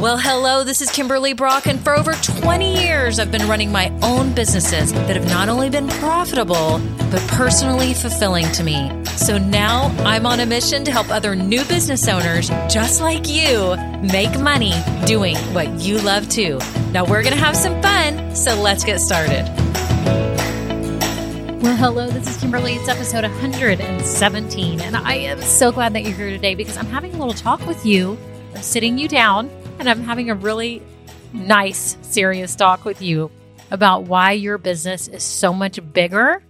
Well, hello, this is Kimberly Brock, and for over 20 years, I've been running my own businesses that have not only been profitable, but personally fulfilling to me. So now I'm on a mission to help other new business owners just like you make money doing what you love too. Now we're going to have some fun, so let's get started. Well, hello, this is Kimberly. It's episode 117, and I am so glad that you're here today because I'm having a little talk with you. I'm sitting you down and I'm having a really nice, serious talk with you about why your business is so much bigger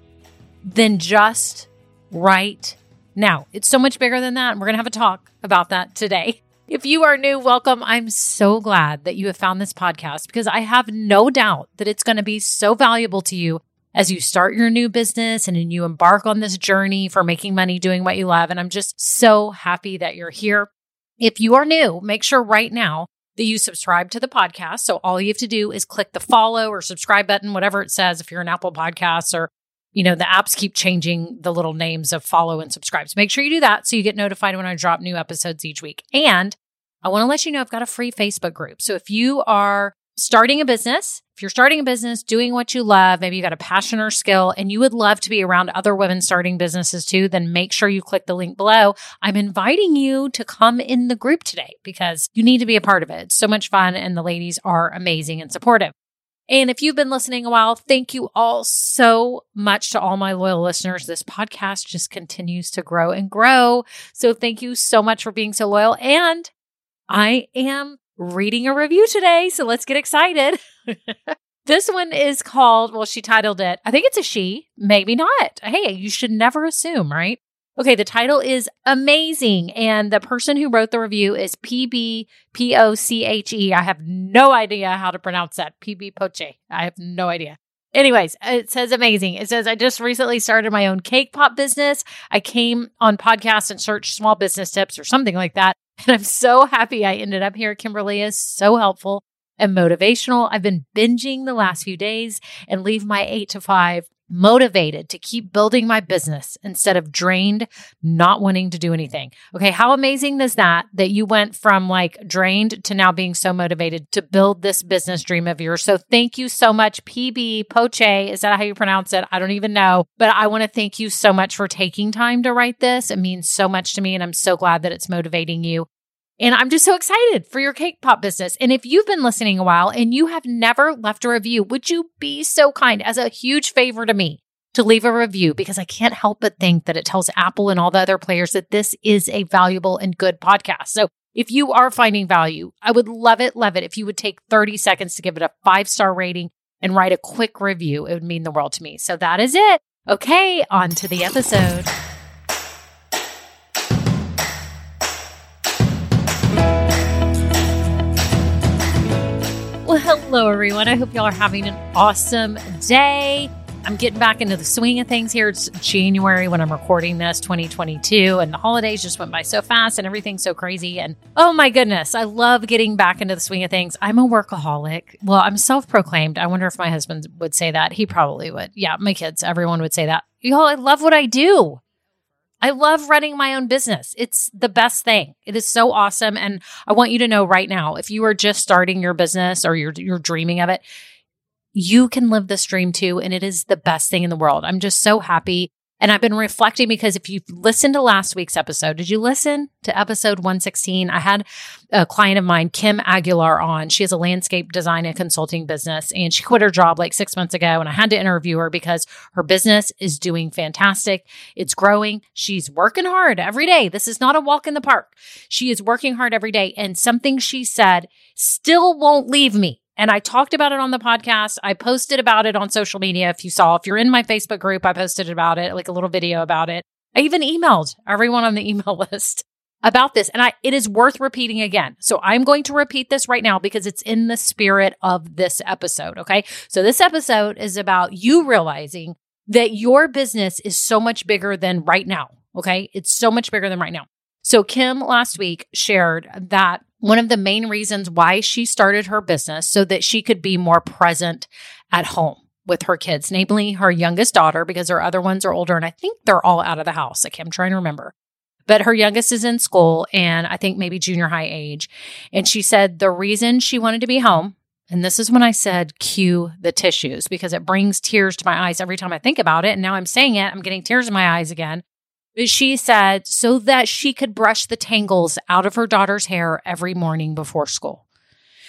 than just right now. It's so much bigger than that. And we're going to have a talk about that today. If you are new, welcome. I'm so glad that you have found this podcast because I have no doubt that it's going to be so valuable to you as you start your new business and you embark on this journey for making money doing what you love. And I'm just so happy that you're here. If you are new, make sure right now that you subscribe to the podcast. So all you have to do is click the follow or subscribe button, whatever it says, if you're an Apple Podcasts or you know, the apps keep changing the little names of follow and subscribe. So make sure you do that so you get notified when I drop new episodes each week. And I want to let you know I've got a free Facebook group. So if you are starting a business, if you're starting a business, doing what you love, maybe you got a passion or skill and you would love to be around other women starting businesses too, then make sure you click the link below. I'm inviting you to come in the group today because you need to be a part of it. It's so much fun and the ladies are amazing and supportive. And if you've been listening a while, thank you all so much to all my loyal listeners. This podcast just continues to grow and grow. So thank you so much for being so loyal. And I am reading a review today. So let's get excited. this one is called, well, she titled it, I think it's a she, maybe not. Hey, you should never assume, right? Okay, the title is amazing. And the person who wrote the review is PB P O C H E. I have no idea how to pronounce that. PB Poche. I have no idea. Anyways, it says amazing. It says, I just recently started my own cake pop business. I came on podcasts and searched small business tips or something like that. And I'm so happy I ended up here. Kimberly is so helpful and motivational. I've been binging the last few days and leave my eight to five motivated to keep building my business instead of drained, not wanting to do anything. Okay. How amazing is that? That you went from like drained to now being so motivated to build this business dream of yours. So thank you so much, PB Poche. Is that how you pronounce it? I don't even know, but I want to thank you so much for taking time to write this. It means so much to me. And I'm so glad that it's motivating you. And I'm just so excited for your cake pop business. And if you've been listening a while and you have never left a review, would you be so kind as a huge favor to me to leave a review? Because I can't help but think that it tells Apple and all the other players that this is a valuable and good podcast. So if you are finding value, I would love it, love it if you would take 30 seconds to give it a five star rating and write a quick review. It would mean the world to me. So that is it. Okay, on to the episode. Hello, everyone. I hope y'all are having an awesome day. I'm getting back into the swing of things here. It's January when I'm recording this, 2022, and the holidays just went by so fast and everything's so crazy. And oh my goodness, I love getting back into the swing of things. I'm a workaholic. Well, I'm self proclaimed. I wonder if my husband would say that. He probably would. Yeah, my kids, everyone would say that. Y'all, I love what I do. I love running my own business. It's the best thing. It is so awesome. And I want you to know right now, if you are just starting your business or you're, you're dreaming of it, you can live this dream too. And it is the best thing in the world. I'm just so happy and I've been reflecting because if you've listened to last week's episode, did you listen to episode 116? I had a client of mine, Kim Aguilar, on. She has a landscape design and consulting business, and she quit her job like six months ago. And I had to interview her because her business is doing fantastic. It's growing. She's working hard every day. This is not a walk in the park. She is working hard every day. And something she said still won't leave me. And I talked about it on the podcast. I posted about it on social media. If you saw, if you're in my Facebook group, I posted about it, like a little video about it. I even emailed everyone on the email list about this. And I, it is worth repeating again. So I'm going to repeat this right now because it's in the spirit of this episode. Okay. So this episode is about you realizing that your business is so much bigger than right now. Okay. It's so much bigger than right now. So Kim last week shared that one of the main reasons why she started her business so that she could be more present at home with her kids, namely her youngest daughter, because her other ones are older and I think they're all out of the house. Like I'm trying to remember. but her youngest is in school and I think maybe junior high age. And she said the reason she wanted to be home, and this is when I said cue the tissues because it brings tears to my eyes every time I think about it. And now I'm saying it, I'm getting tears in my eyes again. She said so that she could brush the tangles out of her daughter's hair every morning before school.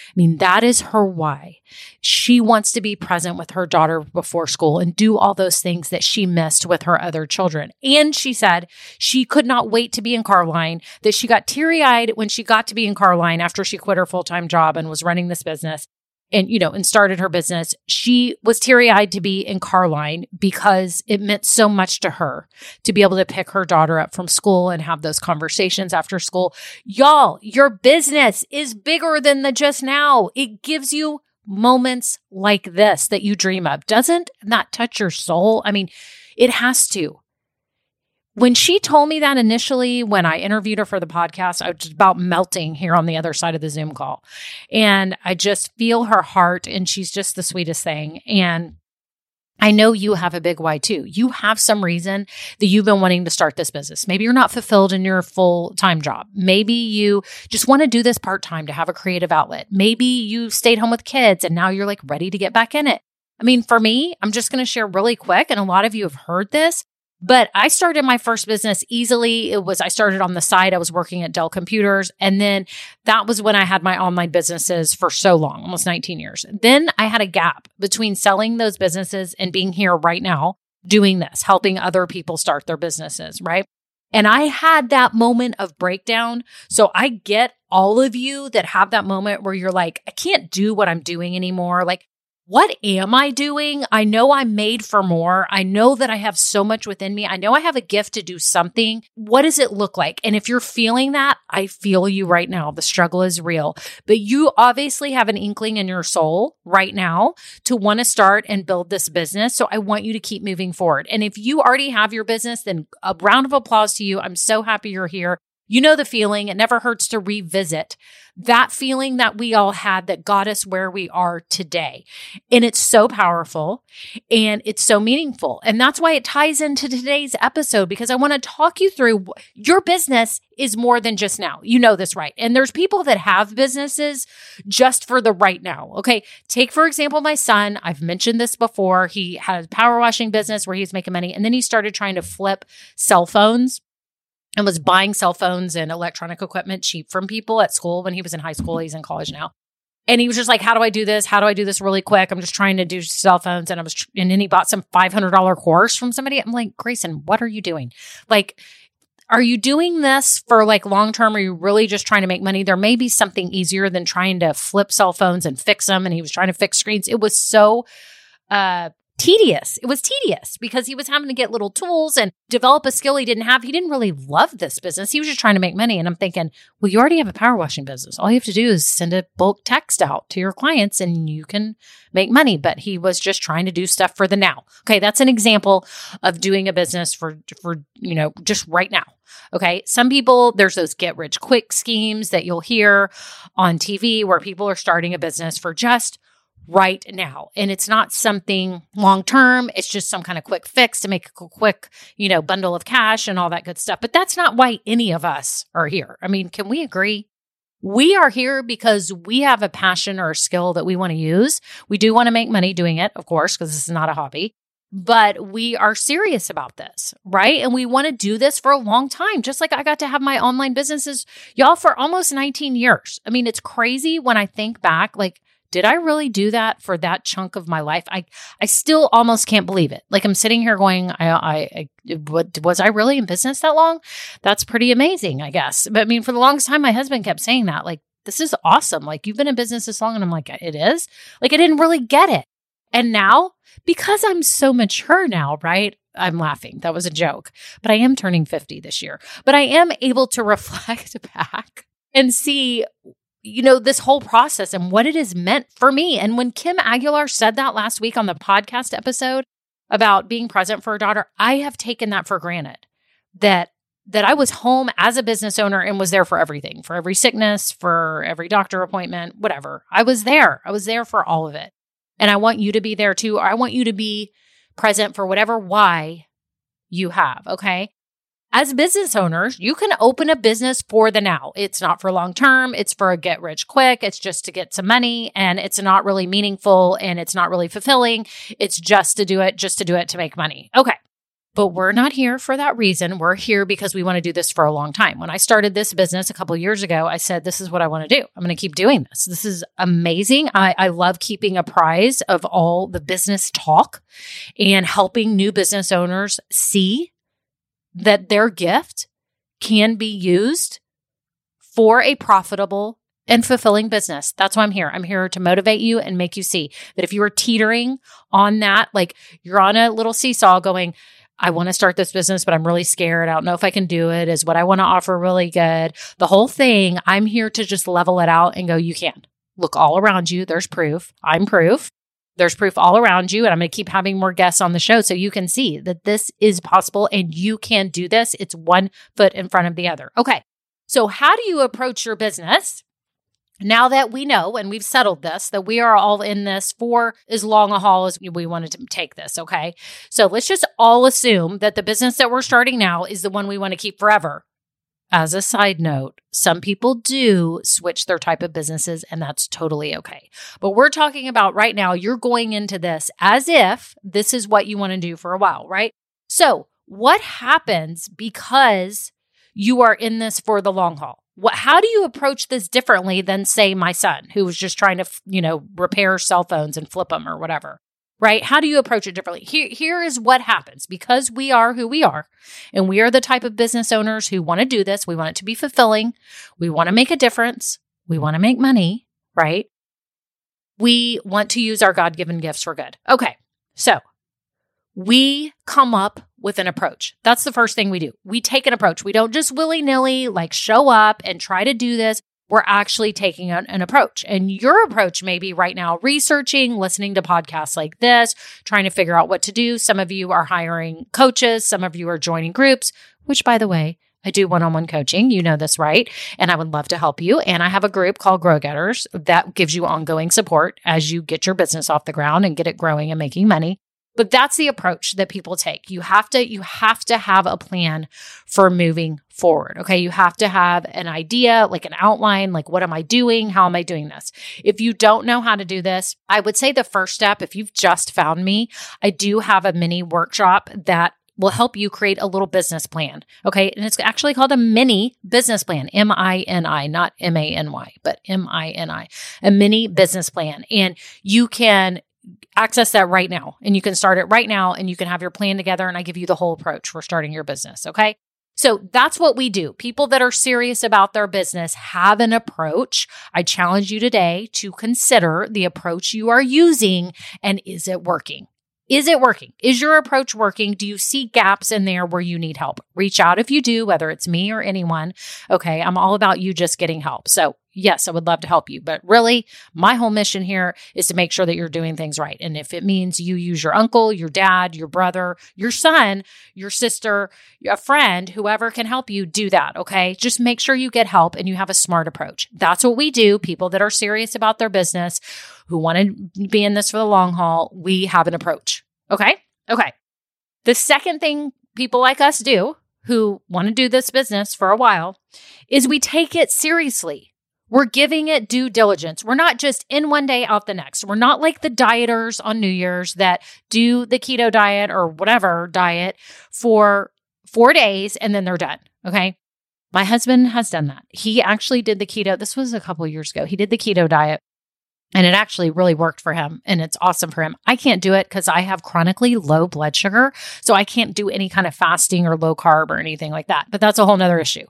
I mean, that is her why. She wants to be present with her daughter before school and do all those things that she missed with her other children. And she said she could not wait to be in Carline, that she got teary eyed when she got to be in Carline after she quit her full time job and was running this business and you know and started her business. She was teary-eyed to be in carline because it meant so much to her to be able to pick her daughter up from school and have those conversations after school. Y'all your business is bigger than the just now. It gives you moments like this that you dream of. Doesn't that touch your soul? I mean it has to when she told me that initially, when I interviewed her for the podcast, I was about melting here on the other side of the Zoom call. And I just feel her heart, and she's just the sweetest thing. And I know you have a big why too. You have some reason that you've been wanting to start this business. Maybe you're not fulfilled in your full time job. Maybe you just want to do this part time to have a creative outlet. Maybe you stayed home with kids and now you're like ready to get back in it. I mean, for me, I'm just going to share really quick, and a lot of you have heard this. But I started my first business easily. It was, I started on the side. I was working at Dell Computers. And then that was when I had my online businesses for so long, almost 19 years. Then I had a gap between selling those businesses and being here right now doing this, helping other people start their businesses, right? And I had that moment of breakdown. So I get all of you that have that moment where you're like, I can't do what I'm doing anymore. Like, what am I doing? I know I'm made for more. I know that I have so much within me. I know I have a gift to do something. What does it look like? And if you're feeling that, I feel you right now. The struggle is real, but you obviously have an inkling in your soul right now to want to start and build this business. So I want you to keep moving forward. And if you already have your business, then a round of applause to you. I'm so happy you're here. You know the feeling. It never hurts to revisit that feeling that we all had that got us where we are today. And it's so powerful and it's so meaningful. And that's why it ties into today's episode because I want to talk you through your business is more than just now. You know this, right? And there's people that have businesses just for the right now. Okay. Take, for example, my son. I've mentioned this before. He had a power washing business where he's making money and then he started trying to flip cell phones and was buying cell phones and electronic equipment cheap from people at school when he was in high school. He's in college now. And he was just like, How do I do this? How do I do this really quick? I'm just trying to do cell phones. And I was, and then he bought some $500 course from somebody. I'm like, Grayson, what are you doing? Like, are you doing this for like long term? Are you really just trying to make money? There may be something easier than trying to flip cell phones and fix them. And he was trying to fix screens. It was so uh, tedious. It was tedious because he was having to get little tools and develop a skill he didn't have. He didn't really love this business. He was just trying to make money. And I'm thinking, well, you already have a power washing business. All you have to do is send a bulk text out to your clients and you can make money. But he was just trying to do stuff for the now. Okay. That's an example of doing a business for, for, you know, just right now. Okay. Some people, there's those get rich quick schemes that you'll hear on TV where people are starting a business for just right now. And it's not something long term. It's just some kind of quick fix to make a quick, you know, bundle of cash and all that good stuff. But that's not why any of us are here. I mean, can we agree? We are here because we have a passion or a skill that we want to use. We do want to make money doing it, of course, because this is not a hobby. But we are serious about this, right? And we want to do this for a long time. Just like I got to have my online businesses, y'all, for almost 19 years. I mean, it's crazy when I think back, like, did I really do that for that chunk of my life? I I still almost can't believe it. Like I'm sitting here going, I, I, I what was I really in business that long? That's pretty amazing, I guess. But I mean, for the longest time, my husband kept saying that, like, this is awesome. Like you've been in business this long, and I'm like, it is. Like I didn't really get it, and now because I'm so mature now, right? I'm laughing. That was a joke, but I am turning 50 this year. But I am able to reflect back and see you know, this whole process and what it has meant for me. And when Kim Aguilar said that last week on the podcast episode about being present for her daughter, I have taken that for granted that that I was home as a business owner and was there for everything, for every sickness, for every doctor appointment, whatever. I was there. I was there for all of it. And I want you to be there too. Or I want you to be present for whatever why you have, okay? As business owners, you can open a business for the now. It's not for long term. It's for a get rich quick. It's just to get some money and it's not really meaningful and it's not really fulfilling. It's just to do it, just to do it to make money. Okay. But we're not here for that reason. We're here because we want to do this for a long time. When I started this business a couple years ago, I said, This is what I want to do. I'm going to keep doing this. This is amazing. I, I love keeping apprised of all the business talk and helping new business owners see that their gift can be used for a profitable and fulfilling business. That's why I'm here. I'm here to motivate you and make you see that if you are teetering on that, like you're on a little seesaw going, I want to start this business, but I'm really scared. I don't know if I can do it. Is what I want to offer really good? The whole thing, I'm here to just level it out and go, you can. Look all around you. There's proof. I'm proof. There's proof all around you. And I'm going to keep having more guests on the show so you can see that this is possible and you can do this. It's one foot in front of the other. Okay. So, how do you approach your business? now that we know and we've settled this, that we are all in this for as long a haul as we wanted to take this, okay? So let's just all assume that the business that we're starting now is the one we want to keep forever. As a side note, some people do switch their type of businesses, and that's totally okay. But we're talking about right now, you're going into this as if this is what you want to do for a while, right? So, what happens because you are in this for the long haul? What, how do you approach this differently than, say, my son who was just trying to, you know, repair cell phones and flip them or whatever? Right? How do you approach it differently? Here, here is what happens because we are who we are, and we are the type of business owners who want to do this. We want it to be fulfilling. We want to make a difference. We want to make money, right? We want to use our God given gifts for good. Okay. So we come up with an approach. That's the first thing we do. We take an approach. We don't just willy nilly like show up and try to do this. We're actually taking an, an, approach. And your approach may be right now researching, listening to podcasts like this, trying to figure out what to do. Some of you are hiring coaches, some of you are joining groups, which by the way, I do one on one coaching. You know this, right? And I would love to help you. And I have a group called Grow Getters that gives you ongoing support as you get your business off the ground and get it growing and making money. But that's the approach that people take. You have to you have to have a plan for moving forward. Okay? You have to have an idea, like an outline, like what am I doing? How am I doing this? If you don't know how to do this, I would say the first step if you've just found me, I do have a mini workshop that will help you create a little business plan. Okay. And it's actually called a mini business plan, M I N I, not M A N Y, but M I N I, a mini business plan. And you can access that right now and you can start it right now and you can have your plan together and I give you the whole approach for starting your business. Okay. So that's what we do. People that are serious about their business have an approach. I challenge you today to consider the approach you are using and is it working? Is it working? Is your approach working? Do you see gaps in there where you need help? Reach out if you do, whether it's me or anyone. Okay. I'm all about you just getting help. So yes, I would love to help you. But really, my whole mission here is to make sure that you're doing things right. And if it means you use your uncle, your dad, your brother, your son, your sister, a friend, whoever can help you, do that. Okay. Just make sure you get help and you have a smart approach. That's what we do. People that are serious about their business, who want to be in this for the long haul, we have an approach. Okay. Okay. The second thing people like us do who want to do this business for a while is we take it seriously. We're giving it due diligence. We're not just in one day, out the next. We're not like the dieters on New Year's that do the keto diet or whatever diet for four days and then they're done. Okay. My husband has done that. He actually did the keto. This was a couple years ago. He did the keto diet and it actually really worked for him and it's awesome for him. I can't do it because I have chronically low blood sugar. So I can't do any kind of fasting or low carb or anything like that. But that's a whole nother issue.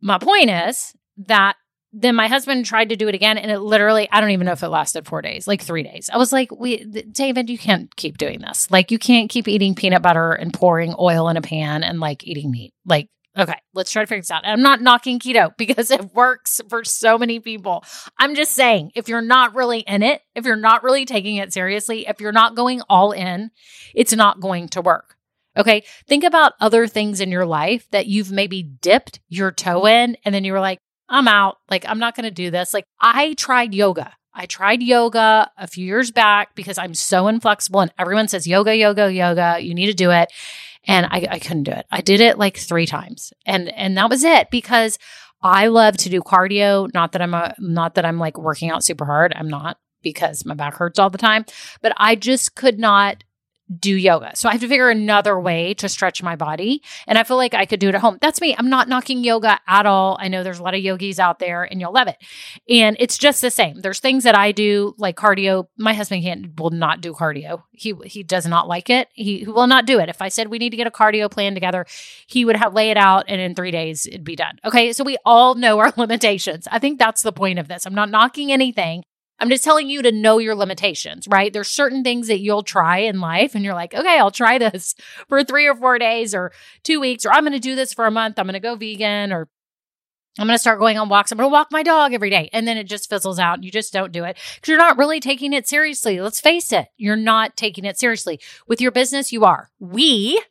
My point is that then my husband tried to do it again and it literally i don't even know if it lasted four days like three days. I was like we david you can't keep doing this. Like you can't keep eating peanut butter and pouring oil in a pan and like eating meat. Like okay let's try to figure this out. And i'm not knocking keto because it works for so many people. I'm just saying if you're not really in it if you're not really taking it seriously if you're not going all in it's not going to work. Okay. Think about other things in your life that you've maybe dipped your toe in and then you were like, I'm out. Like, I'm not going to do this. Like, I tried yoga. I tried yoga a few years back because I'm so inflexible and everyone says yoga, yoga, yoga, you need to do it. And I, I couldn't do it. I did it like three times and, and that was it because I love to do cardio. Not that I'm a, not that I'm like working out super hard. I'm not because my back hurts all the time, but I just could not do yoga. So I have to figure another way to stretch my body. And I feel like I could do it at home. That's me. I'm not knocking yoga at all. I know there's a lot of yogis out there and you'll love it. And it's just the same. There's things that I do like cardio. My husband can't will not do cardio. He he does not like it. He, will not do it. If I said we need to get a cardio plan together, he would have lay it out and in 3 days it'd be done. Okay? So we all know our limitations. I think that's the point of this. I'm not knocking anything. I'm just telling you to know your limitations, right? There's certain things that you'll try in life and you're like, okay, I'll try this for three or four days or two weeks, or I'm going to do this for a month. I'm going to go vegan or I'm going to start going on walks. I'm going to walk my dog every day. And then it just fizzles out. You just don't do it because you're not really taking it seriously. Let's face it. You're not taking it seriously. With your business, you are. We,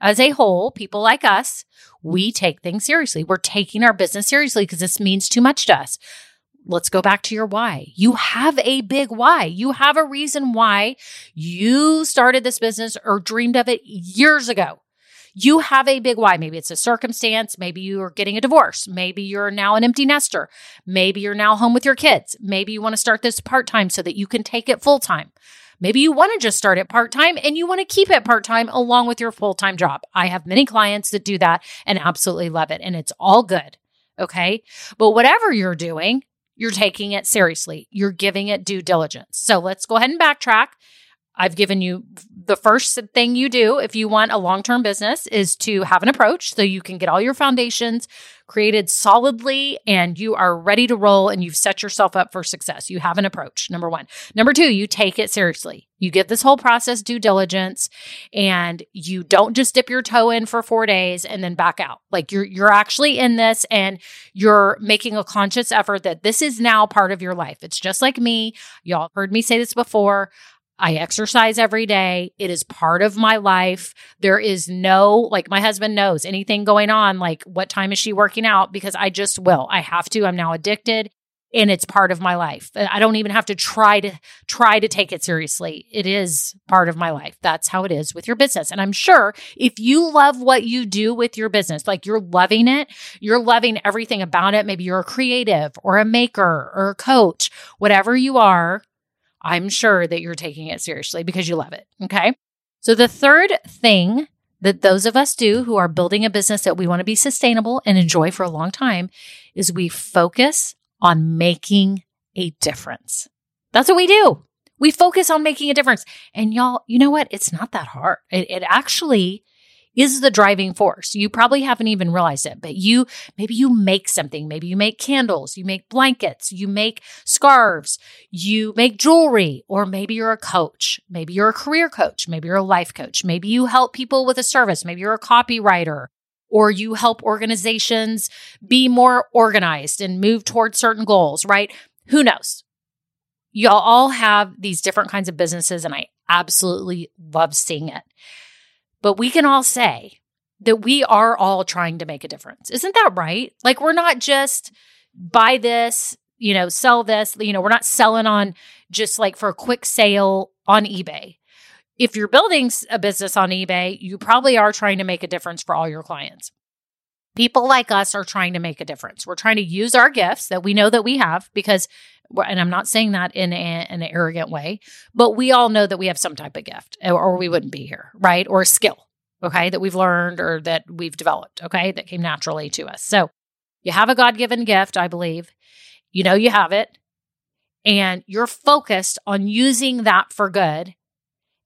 as a whole, people like us, we take things seriously. We're taking our business seriously because this means too much to us let's go back to your why. You have a big why. You have a reason why you started this business or dreamed of it years ago. You have a big why. Maybe it's a circumstance. Maybe you are getting a divorce. Maybe you're now an empty nester. Maybe you're now home with your kids. Maybe you want to start this part time so that you can take it full time. Maybe you want to just start it part time and you want to keep it part time along with your full time job. I have many clients that do that and absolutely love it. And it's all good. Okay. But whatever you're doing, you're taking it seriously. You're giving it due diligence. So let's go ahead and backtrack. I've given you the first thing you do if you want a long term business is to have an approach so you can get all your foundations created solidly and you are ready to roll and you've set yourself up for success. You have an approach, number one. Number two, you take it seriously. You get this whole process due diligence and you don't just dip your toe in for four days and then back out. Like you're you're actually in this and you're making a conscious effort that this is now part of your life. It's just like me. Y'all heard me say this before. I exercise every day. It is part of my life. There is no, like, my husband knows anything going on, like, what time is she working out? Because I just will. I have to. I'm now addicted and it's part of my life. Uh, I don't even have to try to try to take it seriously. It is part of my life. That's how it is with your business. And I'm sure if you love what you do with your business, like you're loving it, you're loving everything about it, maybe you're a creative or a maker or a coach, whatever you are, I'm sure that you're taking it seriously because you love it. Okay. So the third thing that those of us do who are building a business that we want to be sustainable and enjoy for a long time is we focus on making a difference. That's what we do. We focus on making a difference. And y'all, you know what? It's not that hard. It, it actually is the driving force. You probably haven't even realized it, but you maybe you make something. Maybe you make candles, you make blankets, you make scarves, you make jewelry, or maybe you're a coach. Maybe you're a career coach. Maybe you're a life coach. Maybe you help people with a service. Maybe you're a copywriter or you help organizations be more organized and move towards certain goals, right? Who knows? Y'all all have these different kinds of businesses, and I absolutely love seeing it. But we can all say that we are all trying to make a difference. Isn't that right? Like we're not just buy this, you know, sell this, you know, we're not selling on just like for a quick sale on eBay. If you're building a business on eBay, you probably are trying to make a difference for all your clients. People like us are trying to make a difference. We're trying to use our gifts that we know that we have because and I'm not saying that in, a, an arrogant way, but we all know that we have some type of gift or we wouldn't be here, right? Or a skill, okay, that we've learned or that we've developed, okay, that came naturally to us. So you have a God given gift, I believe. You know you have it, and you're focused on using that for good,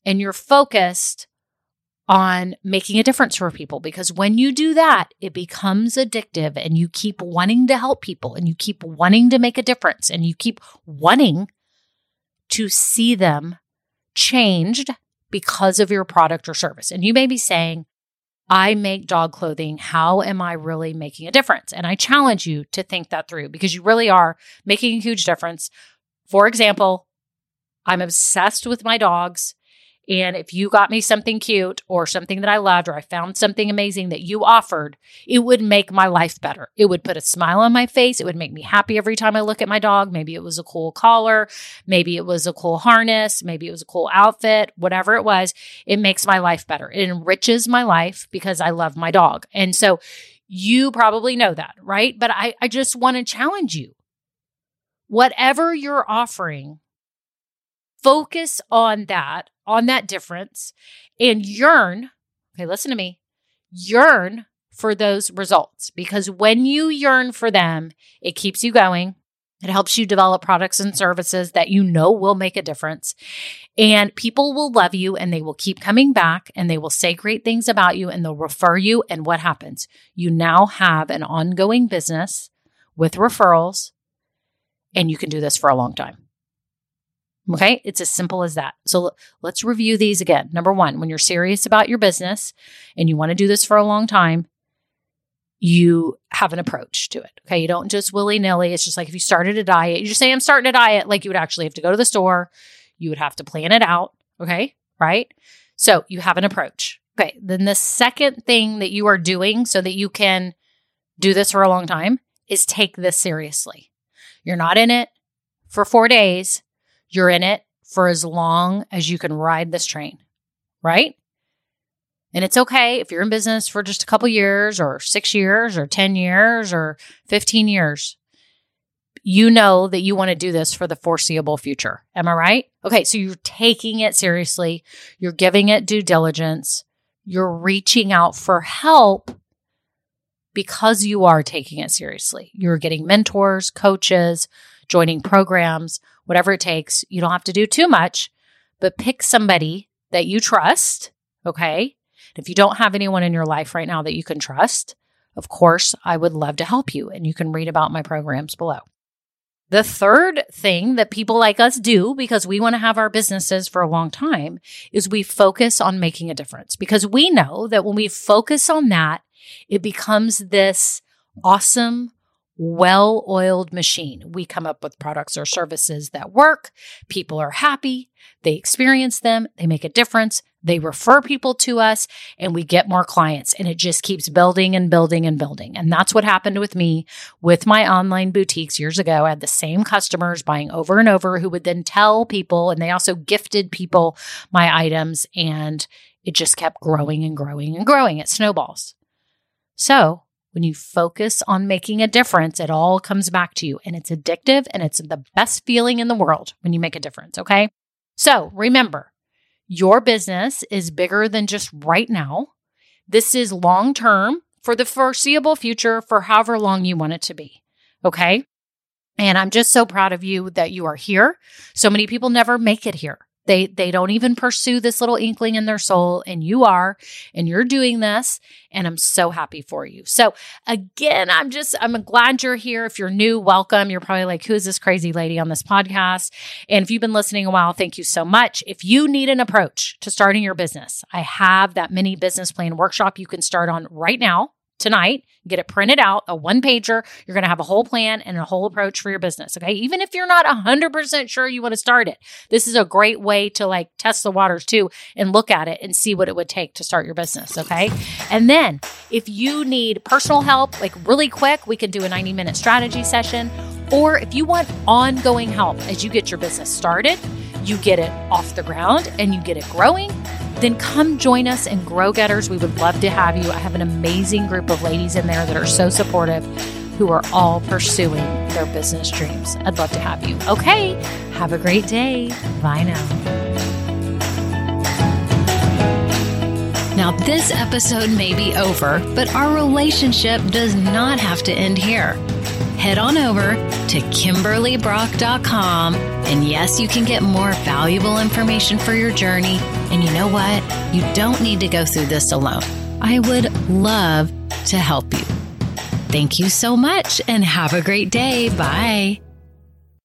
and you're focused on making a difference for people because when you do that, it becomes addictive and you keep wanting to help people and you keep wanting to make a difference and you keep wanting to see them changed because of your product or service. And you may be saying, I make dog clothing. How am I really making a difference? And I challenge you to think that through because you really are making a huge difference. For example, I'm obsessed with my dogs And if you got me something cute or something that I loved, or I found something amazing that you offered, it would make my life better. It would put a smile on my face. It would make me happy every time I look at my dog. Maybe it was a cool collar. Maybe it was a cool harness. Maybe it was a cool outfit, whatever it was. It makes my life better. It enriches my life because I love my dog. And so you probably know that, right? But I, I just want to challenge you. Whatever you're offering, focus on that, on that difference, and yearn. Okay, listen to me. Yearn for those results because when you yearn for them, it keeps you going. It helps you develop products and services that you know will make a difference. And people will love you and they will keep coming back and they will say great things about you and they'll refer you. And what happens? You now have an ongoing business with referrals and you can do this for a long time. Okay. It's as simple as that. So let's review these again. Number one, when you're serious about your business and you want to do this for a long time, you have an approach to it. Okay. You don't just willy nilly. It's just like if you started a diet, you just say, I'm starting a diet. Like you would actually have to go to the store, you would have to plan it out. Okay. Right. So you have an approach. Okay. Then the second thing that you are doing so that you can do this for a long time is take this seriously. You're not in it for four days. You're in it for as long as you can ride this train, right? And it's okay if you're in business for just a couple years or six years or 10 years or 15 years. You know that you want to do this for the foreseeable future. Am I right? Okay, so you're taking it seriously. You're giving it due diligence. You're reaching out for help because you are taking it seriously. You're getting mentors, coaches, joining programs, whatever it takes. You don't have to do too much, but pick somebody that you trust. Okay. If you don't have anyone in your life right now that you can trust, of course, I would love to help you. And you can read about my programs below. The third thing that people like us do because we want to have our businesses for a long time is we focus on making a difference because we know that when we focus on that, it becomes this awesome well oiled machine. We come up with products or services that work. People are happy. They experience them. They make a difference. They refer people to us and we get more clients and it just keeps building and building and building. And that's what happened with me with my online boutiques years ago. I had the same customers buying over and over who would then tell people and they also gifted people my items and it just kept growing and growing and growing. It snowballs. So when you focus on making a difference, it all comes back to you and it's addictive and it's the best feeling in the world when you make a difference. Okay. So remember, your business is bigger than just right now. This is long term for the foreseeable future for however long you want it to be. Okay. And I'm just so proud of you that you are here. So many people never make it here. They they don't even pursue this little inkling in their soul and you are and you're doing this and I'm so happy for you. So again, I'm just I'm glad you're here. If you're new, welcome. You're probably like who's this crazy lady on this podcast? And if you've been listening a while, thank you so much. If you need an approach to starting your business, I have that mini business plan workshop you can start on right now tonight, get it printed out, a one pager. You're going to have a whole plan and a whole approach for your business. Okay. Even if you're not 100% sure you want to start it, this is a great way to like test the waters too and look at it and see what it would take to start your business. Okay. And then if you need personal help, like really quick, we can do a 90 minute strategy session. Or if you want ongoing help as you get your business started, you get it off the ground and you get it growing then come join us in Grow Getters. We would love to have you. I have an amazing group of ladies in there that are so supportive who are all pursuing their business dreams. I'd love to have you. Okay, have a great day. Bye now. Now, this episode may be over, but our relationship does not have to end here head on over to KimberlyBrock.com. And yes, you can get more valuable information for your journey. And you know what? You don't need to go through this alone. I would love to help you. Thank you so much and have a great day. Bye.